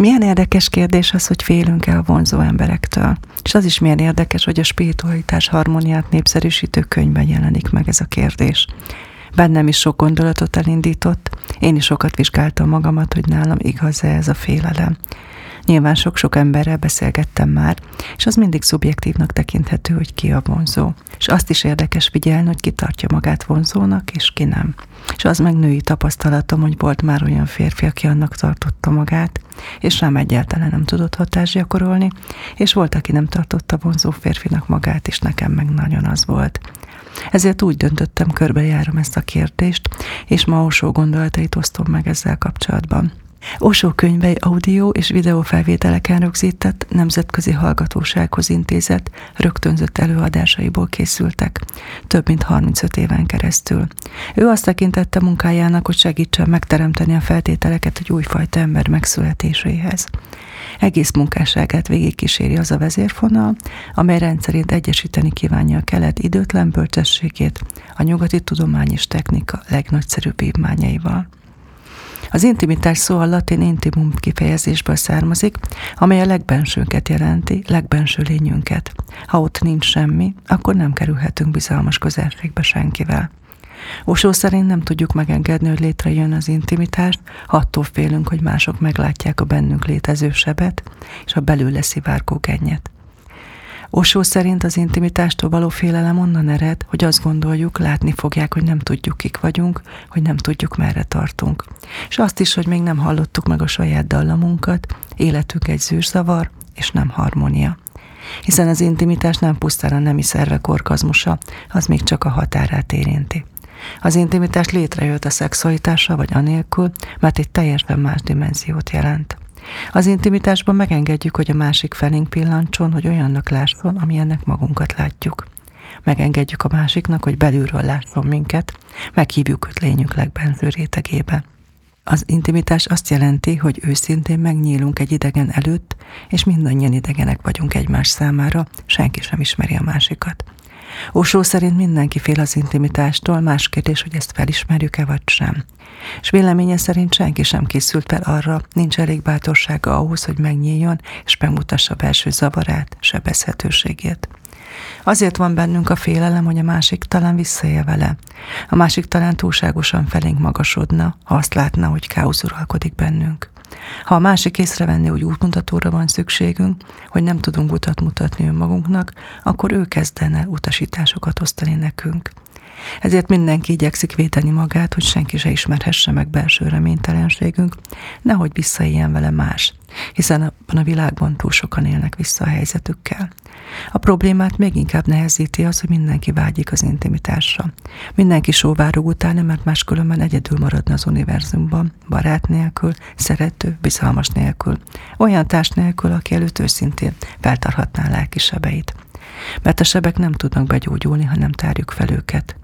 Milyen érdekes kérdés az, hogy félünk-e a vonzó emberektől. És az is milyen érdekes, hogy a spiritualitás harmóniát népszerűsítő könyvben jelenik meg ez a kérdés. Bennem is sok gondolatot elindított, én is sokat vizsgáltam magamat, hogy nálam igaz-e ez a félelem. Nyilván sok-sok emberrel beszélgettem már, és az mindig szubjektívnak tekinthető, hogy ki a vonzó. És azt is érdekes figyelni, hogy ki tartja magát vonzónak, és ki nem. És az meg női tapasztalatom, hogy volt már olyan férfi, aki annak tartotta magát, és rám egyáltalán nem tudott hatást gyakorolni, és volt, aki nem tartotta vonzó férfinak magát, és nekem meg nagyon az volt. Ezért úgy döntöttem, körbejárom ezt a kérdést, és ma Osó gondolatait osztom meg ezzel kapcsolatban. Osó könyvei audio és videó felvételeken rögzített, nemzetközi hallgatósághoz intézett, rögtönzött előadásaiból készültek, több mint 35 éven keresztül. Ő azt tekintette munkájának, hogy segítsen megteremteni a feltételeket egy újfajta ember megszületéséhez. Egész munkásságát végigkíséri az a vezérfonal, amely rendszerint egyesíteni kívánja a kelet időtlen bölcsességét a nyugati tudomány és technika legnagyszerűbb vívmányaival. Az intimitás szó a latin intimum kifejezésből származik, amely a legbensőnket jelenti, legbenső lényünket. Ha ott nincs semmi, akkor nem kerülhetünk bizalmas közelségbe senkivel. Osó szerint nem tudjuk megengedni, hogy létrejön az intimitás, attól félünk, hogy mások meglátják a bennünk létező sebet, és a belőle szivárgó gennyet. Osó szerint az intimitástól való félelem onnan ered, hogy azt gondoljuk, látni fogják, hogy nem tudjuk, kik vagyunk, hogy nem tudjuk, merre tartunk. És azt is, hogy még nem hallottuk meg a saját dallamunkat, életünk egy zűrzavar, és nem harmónia. Hiszen az intimitás nem pusztán a nemi szervek orgazmusa, az még csak a határát érinti. Az intimitás létrejött a szexualitással vagy anélkül, mert egy teljesen más dimenziót jelent. Az intimitásban megengedjük, hogy a másik felénk pillancson, hogy olyannak lásson, amilyennek magunkat látjuk. Megengedjük a másiknak, hogy belülről lásson minket, meghívjuk lényünk legbenző rétegébe. Az intimitás azt jelenti, hogy őszintén megnyílunk egy idegen előtt, és mindannyian idegenek vagyunk egymás számára, senki sem ismeri a másikat. Osó szerint mindenki fél az intimitástól, más kérdés, hogy ezt felismerjük-e vagy sem. És véleménye szerint senki sem készült fel arra, nincs elég bátorsága ahhoz, hogy megnyíljon és megmutassa belső zavarát, sebezhetőségét. Azért van bennünk a félelem, hogy a másik talán visszaél vele. A másik talán túlságosan felénk magasodna, ha azt látna, hogy káosz uralkodik bennünk. Ha a másik észrevenni, hogy útmutatóra van szükségünk, hogy nem tudunk utat mutatni önmagunknak, akkor ő kezdene utasításokat osztani nekünk. Ezért mindenki igyekszik védeni magát, hogy senki se ismerhesse meg belső reménytelenségünk, nehogy visszaéljen vele más, hiszen abban a világban túl sokan élnek vissza a helyzetükkel. A problémát még inkább nehezíti az, hogy mindenki vágyik az intimitásra. Mindenki sóvárog utána, mert máskülönben egyedül maradna az univerzumban, barát nélkül, szerető, bizalmas nélkül, olyan társ nélkül, aki előtt őszintén feltarhatná a lelki sebeit. Mert a sebek nem tudnak begyógyulni, ha nem tárjuk fel őket.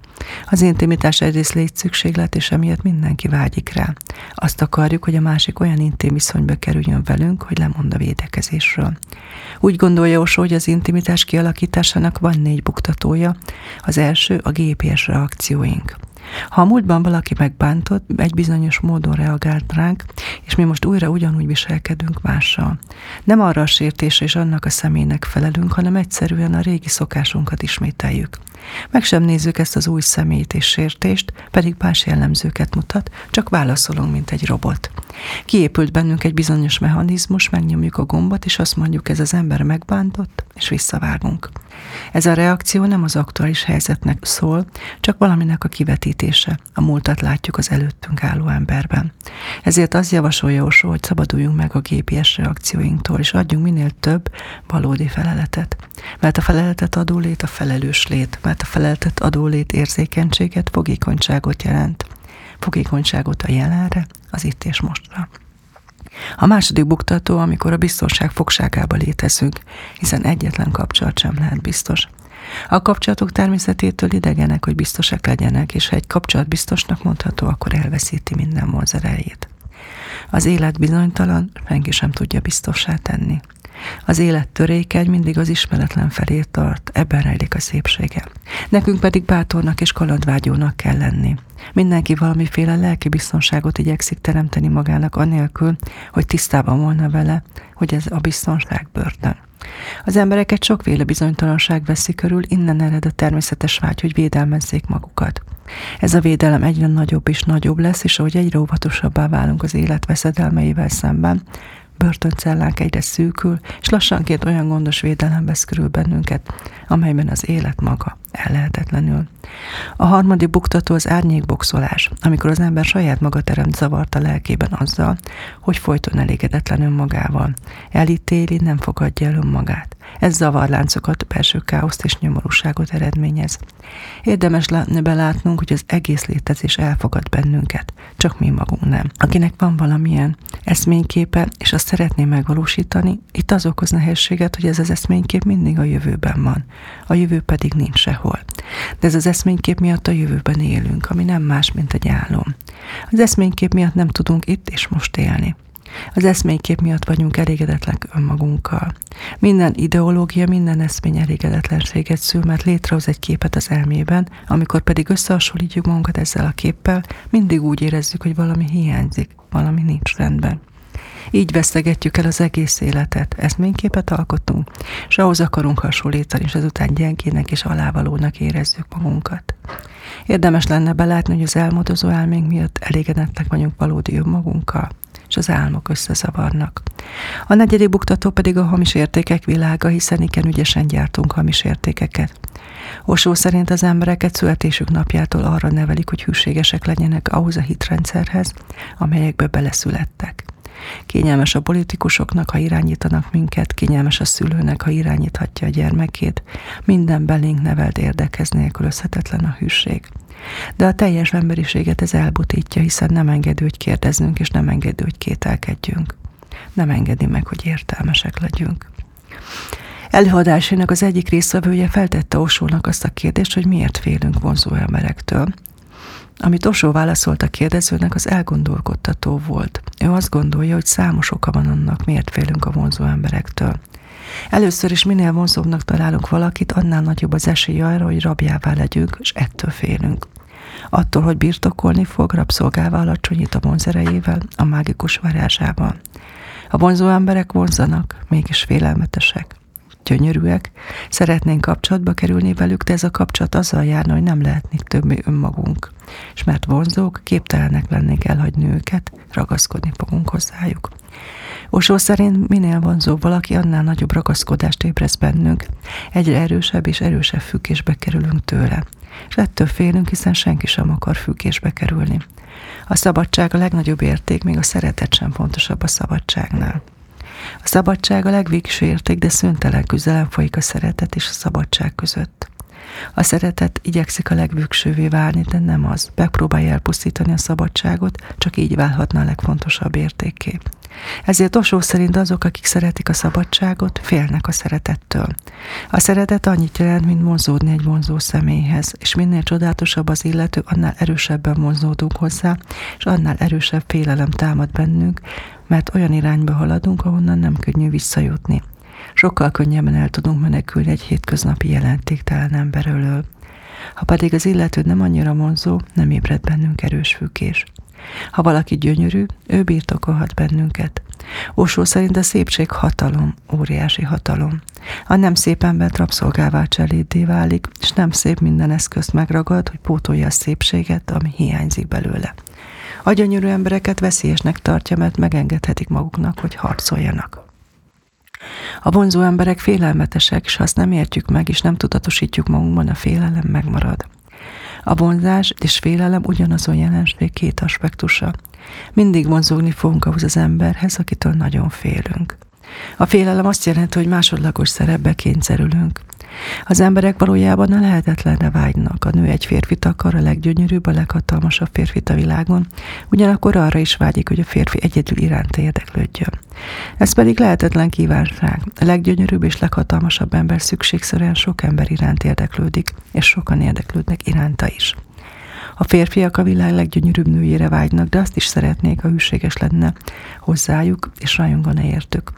Az intimitás egyrészt létszükséglet, és emiatt mindenki vágyik rá. Azt akarjuk, hogy a másik olyan intim viszonyba kerüljön velünk, hogy lemond a védekezésről. Úgy gondolja Osó, hogy az intimitás kialakításának van négy buktatója. Az első a GPS reakcióink. Ha a múltban valaki megbántott, egy bizonyos módon reagált ránk, és mi most újra ugyanúgy viselkedünk mással. Nem arra a sértésre és annak a személynek felelünk, hanem egyszerűen a régi szokásunkat ismételjük. Meg sem nézzük ezt az új szemét és sértést, pedig más jellemzőket mutat, csak válaszolunk, mint egy robot. Kiépült bennünk egy bizonyos mechanizmus, megnyomjuk a gombot, és azt mondjuk, ez az ember megbántott, és visszavágunk. Ez a reakció nem az aktuális helyzetnek szól, csak valaminek a kivetítése. A múltat látjuk az előttünk álló emberben. Ezért az javasolja Osó, hogy szabaduljunk meg a GPS reakcióinktól, és adjunk minél több valódi feleletet. Mert a feleletet adó lét a felelős lét, mert a feleletet adó lét érzékenységet, fogékonyságot jelent. Fogékonyságot a jelenre, az itt és mostra. A második buktató, amikor a biztonság fogságába létezünk, hiszen egyetlen kapcsolat sem lehet biztos. A kapcsolatok természetétől idegenek, hogy biztosak legyenek, és ha egy kapcsolat biztosnak mondható, akkor elveszíti minden vonzerejét. Az élet bizonytalan, senki sem tudja biztossá tenni. Az élet törékeny, mindig az ismeretlen felé tart, ebben rejlik a szépsége. Nekünk pedig bátornak és kalandvágyónak kell lenni. Mindenki valamiféle lelki biztonságot igyekszik teremteni magának anélkül, hogy tisztában volna vele, hogy ez a biztonság börtön. Az embereket sokféle bizonytalanság veszi körül, innen ered a természetes vágy, hogy védelmezzék magukat. Ez a védelem egyre nagyobb és nagyobb lesz, és ahogy egyre óvatosabbá válunk az élet veszedelmeivel szemben, börtöncellánk egyre szűkül, és lassanként olyan gondos védelem vesz körül bennünket, amelyben az élet maga ellehetetlenül. A harmadik buktató az árnyékboxolás, amikor az ember saját maga teremt zavart a lelkében azzal, hogy folyton elégedetlen önmagával. Elítéli, nem fogadja el önmagát. Ez zavarláncokat, belső káoszt és nyomorúságot eredményez. Érdemes lenne belátnunk, hogy az egész létezés elfogad bennünket, csak mi magunk nem. Akinek van valamilyen eszményképe, és azt szeretné megvalósítani, itt az okoz nehézséget, hogy ez az eszménykép mindig a jövőben van. A jövő pedig nincs sehol. De ez az eszménykép miatt a jövőben élünk, ami nem más, mint egy álom. Az eszménykép miatt nem tudunk itt és most élni. Az eszménykép miatt vagyunk elégedetlenek önmagunkkal. Minden ideológia, minden eszmény elégedetlenséget szül, mert létrehoz egy képet az elmében, amikor pedig összehasonlítjuk magunkat ezzel a képpel, mindig úgy érezzük, hogy valami hiányzik, valami nincs rendben. Így vesztegetjük el az egész életet, eszményképet alkotunk, és ahhoz akarunk hasonlítani, és azután gyengének és alávalónak érezzük magunkat. Érdemes lenne belátni, hogy az elmodozó elménk miatt elégedettek vagyunk valódi önmagunkkal, és az álmok összezavarnak. A negyedik buktató pedig a hamis értékek világa, hiszen igen ügyesen gyártunk hamis értékeket. Osó szerint az embereket születésük napjától arra nevelik, hogy hűségesek legyenek ahhoz a hitrendszerhez, amelyekbe beleszülettek. Kényelmes a politikusoknak, ha irányítanak minket, kényelmes a szülőnek, ha irányíthatja a gyermekét. Minden belénk nevelt érdekez nélkülözhetetlen a hűség. De a teljes emberiséget ez elbutítja, hiszen nem engedő, hogy kérdezzünk, és nem engedő, hogy kételkedjünk. Nem engedi meg, hogy értelmesek legyünk. Előadásának az egyik résztvevője feltette Osónak azt a kérdést, hogy miért félünk vonzó emberektől. Amit Osó válaszolt a kérdezőnek, az elgondolkodtató volt. Ő azt gondolja, hogy számos oka van annak, miért félünk a vonzó emberektől. Először is minél vonzóbbnak találunk valakit, annál nagyobb az esély arra, hogy rabjává legyünk, és ettől félünk. Attól, hogy birtokolni fog, rabszolgává alacsonyít a vonzerejével, a mágikus varázsával. A vonzó emberek vonzanak, mégis félelmetesek gyönyörűek, szeretnénk kapcsolatba kerülni velük, de ez a kapcsolat azzal járna, hogy nem lehetnék többé önmagunk. És mert vonzók, képtelenek lennénk elhagyni őket, ragaszkodni fogunk hozzájuk. Osó szerint minél vonzóbb valaki, annál nagyobb ragaszkodást ébreszt bennünk, egyre erősebb és erősebb függésbe kerülünk tőle. És ettől félünk, hiszen senki sem akar függésbe kerülni. A szabadság a legnagyobb érték, még a szeretet sem fontosabb a szabadságnál. A szabadság a legvégső érték, de szüntelen küzdelem folyik a szeretet és a szabadság között. A szeretet igyekszik a legvüksővé válni, de nem az. Megpróbálja elpusztítani a szabadságot, csak így válhatna a legfontosabb értéké. Ezért Osó szerint azok, akik szeretik a szabadságot, félnek a szeretettől. A szeretet annyit jelent, mint vonzódni egy vonzó személyhez, és minél csodálatosabb az illető, annál erősebben vonzódunk hozzá, és annál erősebb félelem támad bennünk, mert olyan irányba haladunk, ahonnan nem könnyű visszajutni. Sokkal könnyebben el tudunk menekülni egy hétköznapi jelentéktelen ember elől. Ha pedig az illető nem annyira vonzó, nem ébred bennünk erős függés. Ha valaki gyönyörű, ő birtokolhat bennünket. Osó szerint a szépség hatalom, óriási hatalom. A nem szép ember rabszolgává cseléddé válik, és nem szép minden eszközt megragad, hogy pótolja a szépséget, ami hiányzik belőle. A gyönyörű embereket veszélyesnek tartja, mert megengedhetik maguknak, hogy harcoljanak. A vonzó emberek félelmetesek, és ha azt nem értjük meg, és nem tudatosítjuk magunkban, a félelem megmarad. A vonzás és félelem ugyanazon jelenség két aspektusa. Mindig vonzógni fogunk ahhoz az emberhez, akitől nagyon félünk. A félelem azt jelenti, hogy másodlagos szerepbe kényszerülünk. Az emberek valójában a lehetetlenre vágynak. A nő egy férfit akar, a leggyönyörűbb, a leghatalmasabb férfit a világon, ugyanakkor arra is vágyik, hogy a férfi egyedül iránt érdeklődjön. Ez pedig lehetetlen kívánság. A leggyönyörűbb és leghatalmasabb ember szükségszerűen sok ember iránt érdeklődik, és sokan érdeklődnek iránta is. A férfiak a világ leggyönyörűbb nőjére vágynak, de azt is szeretnék, ha hűséges lenne hozzájuk, és rajongana értük.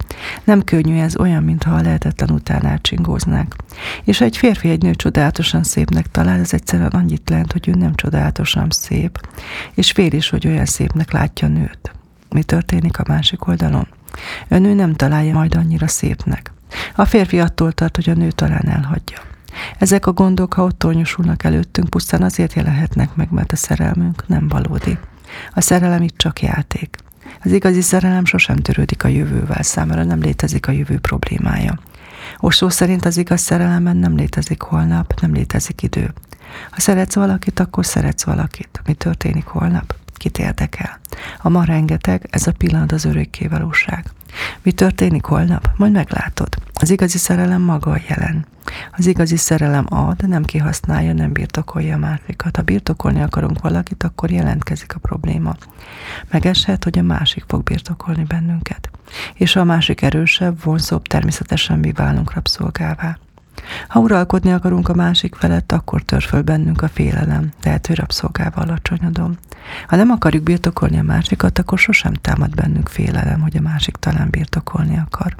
Nem könnyű ez olyan, mintha a lehetetlen után elcsingóznák. És ha egy férfi egy nő csodálatosan szépnek talál, ez egyszerűen annyit lent, hogy ő nem csodálatosan szép, és fél is, hogy olyan szépnek látja a nőt. Mi történik a másik oldalon? A nő nem találja majd annyira szépnek. A férfi attól tart, hogy a nő talán elhagyja. Ezek a gondok, ha ott tornyosulnak előttünk, pusztán azért jelenhetnek meg, mert a szerelmünk nem valódi. A szerelem itt csak játék. Az igazi szerelem sosem törődik a jövővel, számára nem létezik a jövő problémája. Osó szerint az igaz szerelemben nem létezik holnap, nem létezik idő. Ha szeretsz valakit, akkor szeretsz valakit. Mi történik holnap? Kit érdekel? A ma rengeteg, ez a pillanat az örökké valóság. Mi történik holnap? Majd meglátod. Az igazi szerelem maga a jelen. Az igazi szerelem ad, nem kihasználja, nem birtokolja a másikat. Ha birtokolni akarunk valakit, akkor jelentkezik a probléma. Megeshet, hogy a másik fog birtokolni bennünket. És ha a másik erősebb, vonzóbb, természetesen mi válunk rabszolgává. Ha uralkodni akarunk a másik felett, akkor tör föl bennünk a félelem, tehát hogy rabszolgával alacsonyodom. Ha nem akarjuk birtokolni a másikat, akkor sosem támad bennünk félelem, hogy a másik talán birtokolni akar.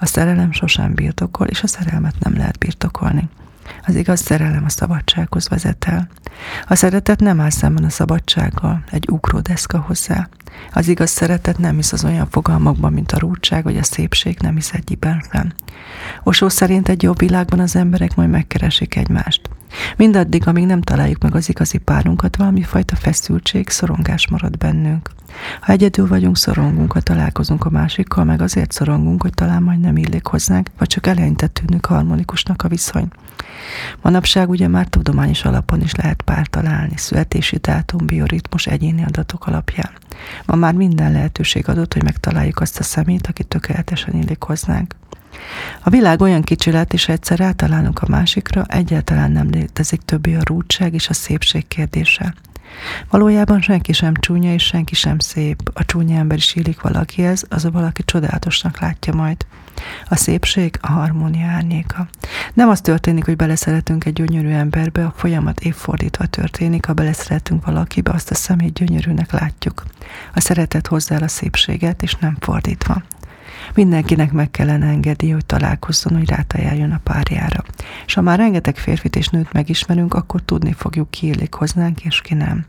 A szerelem sosem birtokol, és a szerelmet nem lehet birtokolni. Az igaz szerelem a szabadsághoz vezet el. A szeretet nem áll szemben a szabadsággal, egy ugródeszka hozzá. Az igaz szeretet nem hisz az olyan fogalmakban, mint a rúdság vagy a szépség, nem hisz egyiben sem. Osó szerint egy jobb világban az emberek majd megkeresik egymást. Mindaddig, amíg nem találjuk meg az igazi párunkat, valami fajta feszültség, szorongás marad bennünk. Ha egyedül vagyunk, szorongunk, ha találkozunk a másikkal, meg azért szorongunk, hogy talán majd nem illik hozzánk, vagy csak eleinte tűnünk harmonikusnak a viszony. Manapság ugye már tudományos alapon is lehet pár találni, születési dátum, bioritmus, egyéni adatok alapján. Ma már minden lehetőség adott, hogy megtaláljuk azt a szemét, aki tökéletesen illik hozzánk. A világ olyan kicsi lett, és egyszer rátalálunk a másikra, egyáltalán nem létezik többé a rúdság és a szépség kérdése. Valójában senki sem csúnya, és senki sem szép. A csúnya ember is illik valakihez, az a valaki csodálatosnak látja majd. A szépség a harmónia árnyéka. Nem az történik, hogy beleszeretünk egy gyönyörű emberbe, a folyamat évfordítva történik, ha beleszeretünk valakibe, azt a szemét gyönyörűnek látjuk. A szeretet hozzá a szépséget, és nem fordítva. Mindenkinek meg kellene engedni, hogy találkozzon, hogy rátajáljon a párjára. És ha már rengeteg férfit és nőt megismerünk, akkor tudni fogjuk, ki illik hoznánk, és ki nem.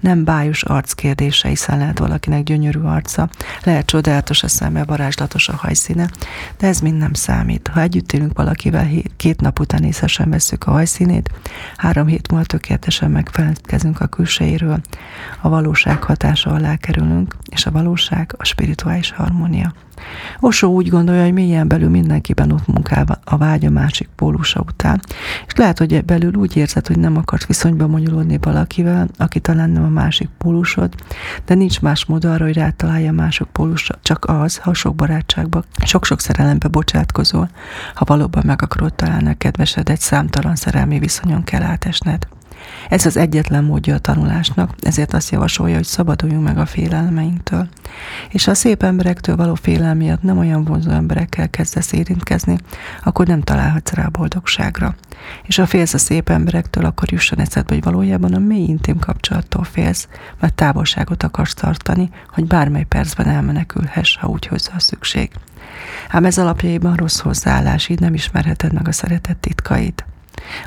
Nem bájos arc kérdése, hiszen lehet valakinek gyönyörű arca, lehet csodálatos a szeme, varázslatos a hajszíne, de ez mind nem számít. Ha együtt élünk valakivel, két nap után észesen veszük a hajszínét, három hét múlva tökéletesen megfelelkezünk a külsejéről, a valóság hatása alá kerülünk, és a valóság a spirituális harmónia. Osó úgy gondolja, hogy mélyen belül mindenkiben ott munkál a vágy a másik pólusa után, és lehet, hogy belül úgy érzed, hogy nem akarsz viszonyba monyolódni valakivel, aki talán nem a másik pólusod, de nincs más mód arra, hogy rátalálja a mások pólusa, csak az, ha sok barátságba, sok-sok szerelembe bocsátkozol, ha valóban meg akarod találni a kedvesedet, számtalan szerelmi viszonyon kell átesned. Ez az egyetlen módja a tanulásnak, ezért azt javasolja, hogy szabaduljunk meg a félelmeinktől. És ha a szép emberektől való félelem miatt nem olyan vonzó emberekkel kezdesz érintkezni, akkor nem találhatsz rá a boldogságra. És ha félsz a szép emberektől, akkor jusson eszedbe, hogy valójában a mély intim kapcsolattól félsz, mert távolságot akarsz tartani, hogy bármely percben elmenekülhess, ha úgy hozzá a szükség. Ám ez alapjaiban rossz hozzáállás, így nem ismerheted meg a szeretet titkait.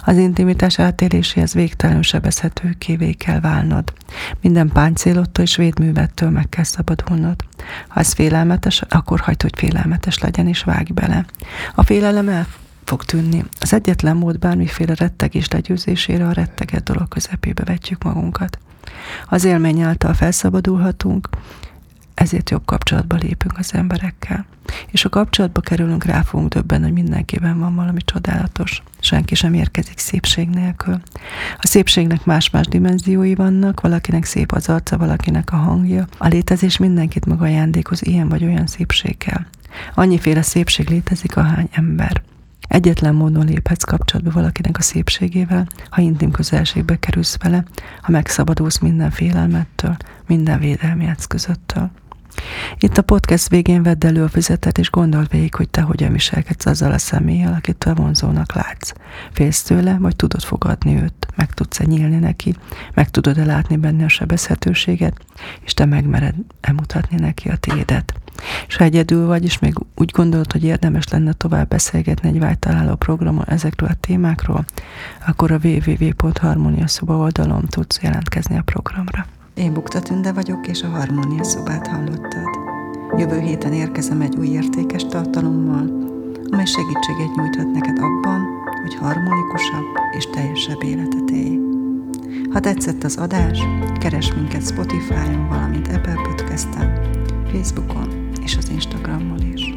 Az intimitás átéléséhez végtelenül sebezhetőkévé kell válnod. Minden páncélottól és védművettől meg kell szabadulnod. Ha ez félelmetes, akkor hagyd, hogy félelmetes legyen, és vágj bele. A félelem el fog tűnni. Az egyetlen mód bármiféle rettegés legyőzésére a retteget dolog közepébe vetjük magunkat. Az élmény által felszabadulhatunk, ezért jobb kapcsolatba lépünk az emberekkel. És a kapcsolatba kerülünk, rá fogunk döbben, hogy mindenkiben van valami csodálatos. Senki sem érkezik szépség nélkül. A szépségnek más-más dimenziói vannak, valakinek szép az arca, valakinek a hangja. A létezés mindenkit maga ajándékoz ilyen vagy olyan szépséggel. Annyiféle szépség létezik, ahány ember. Egyetlen módon léphetsz kapcsolatba valakinek a szépségével, ha intim közelségbe kerülsz vele, ha megszabadulsz minden félelmettől, minden védelmi eszközöttől. Itt a podcast végén vedd elő a füzetet, és gondold végig, hogy te hogyan viselkedsz azzal a személlyel, akit te vonzónak látsz. Félsz tőle, vagy tudod fogadni őt, meg tudsz-e nyílni neki, meg tudod-e látni benne a sebezhetőséget, és te megmered emutatni neki a tiédet. És ha egyedül vagy, és még úgy gondolod, hogy érdemes lenne tovább beszélgetni egy vágytaláló programon ezekről a témákról, akkor a www.harmonia szoba oldalon tudsz jelentkezni a programra. Én Bukta Tünde vagyok, és a Harmónia szobát hallottad. Jövő héten érkezem egy új értékes tartalommal, amely segítséget nyújthat neked abban, hogy harmonikusabb és teljesebb életet élj. Ha tetszett az adás, keres minket Spotify-on, valamint Apple Podcast-en, Facebookon és az Instagramon is.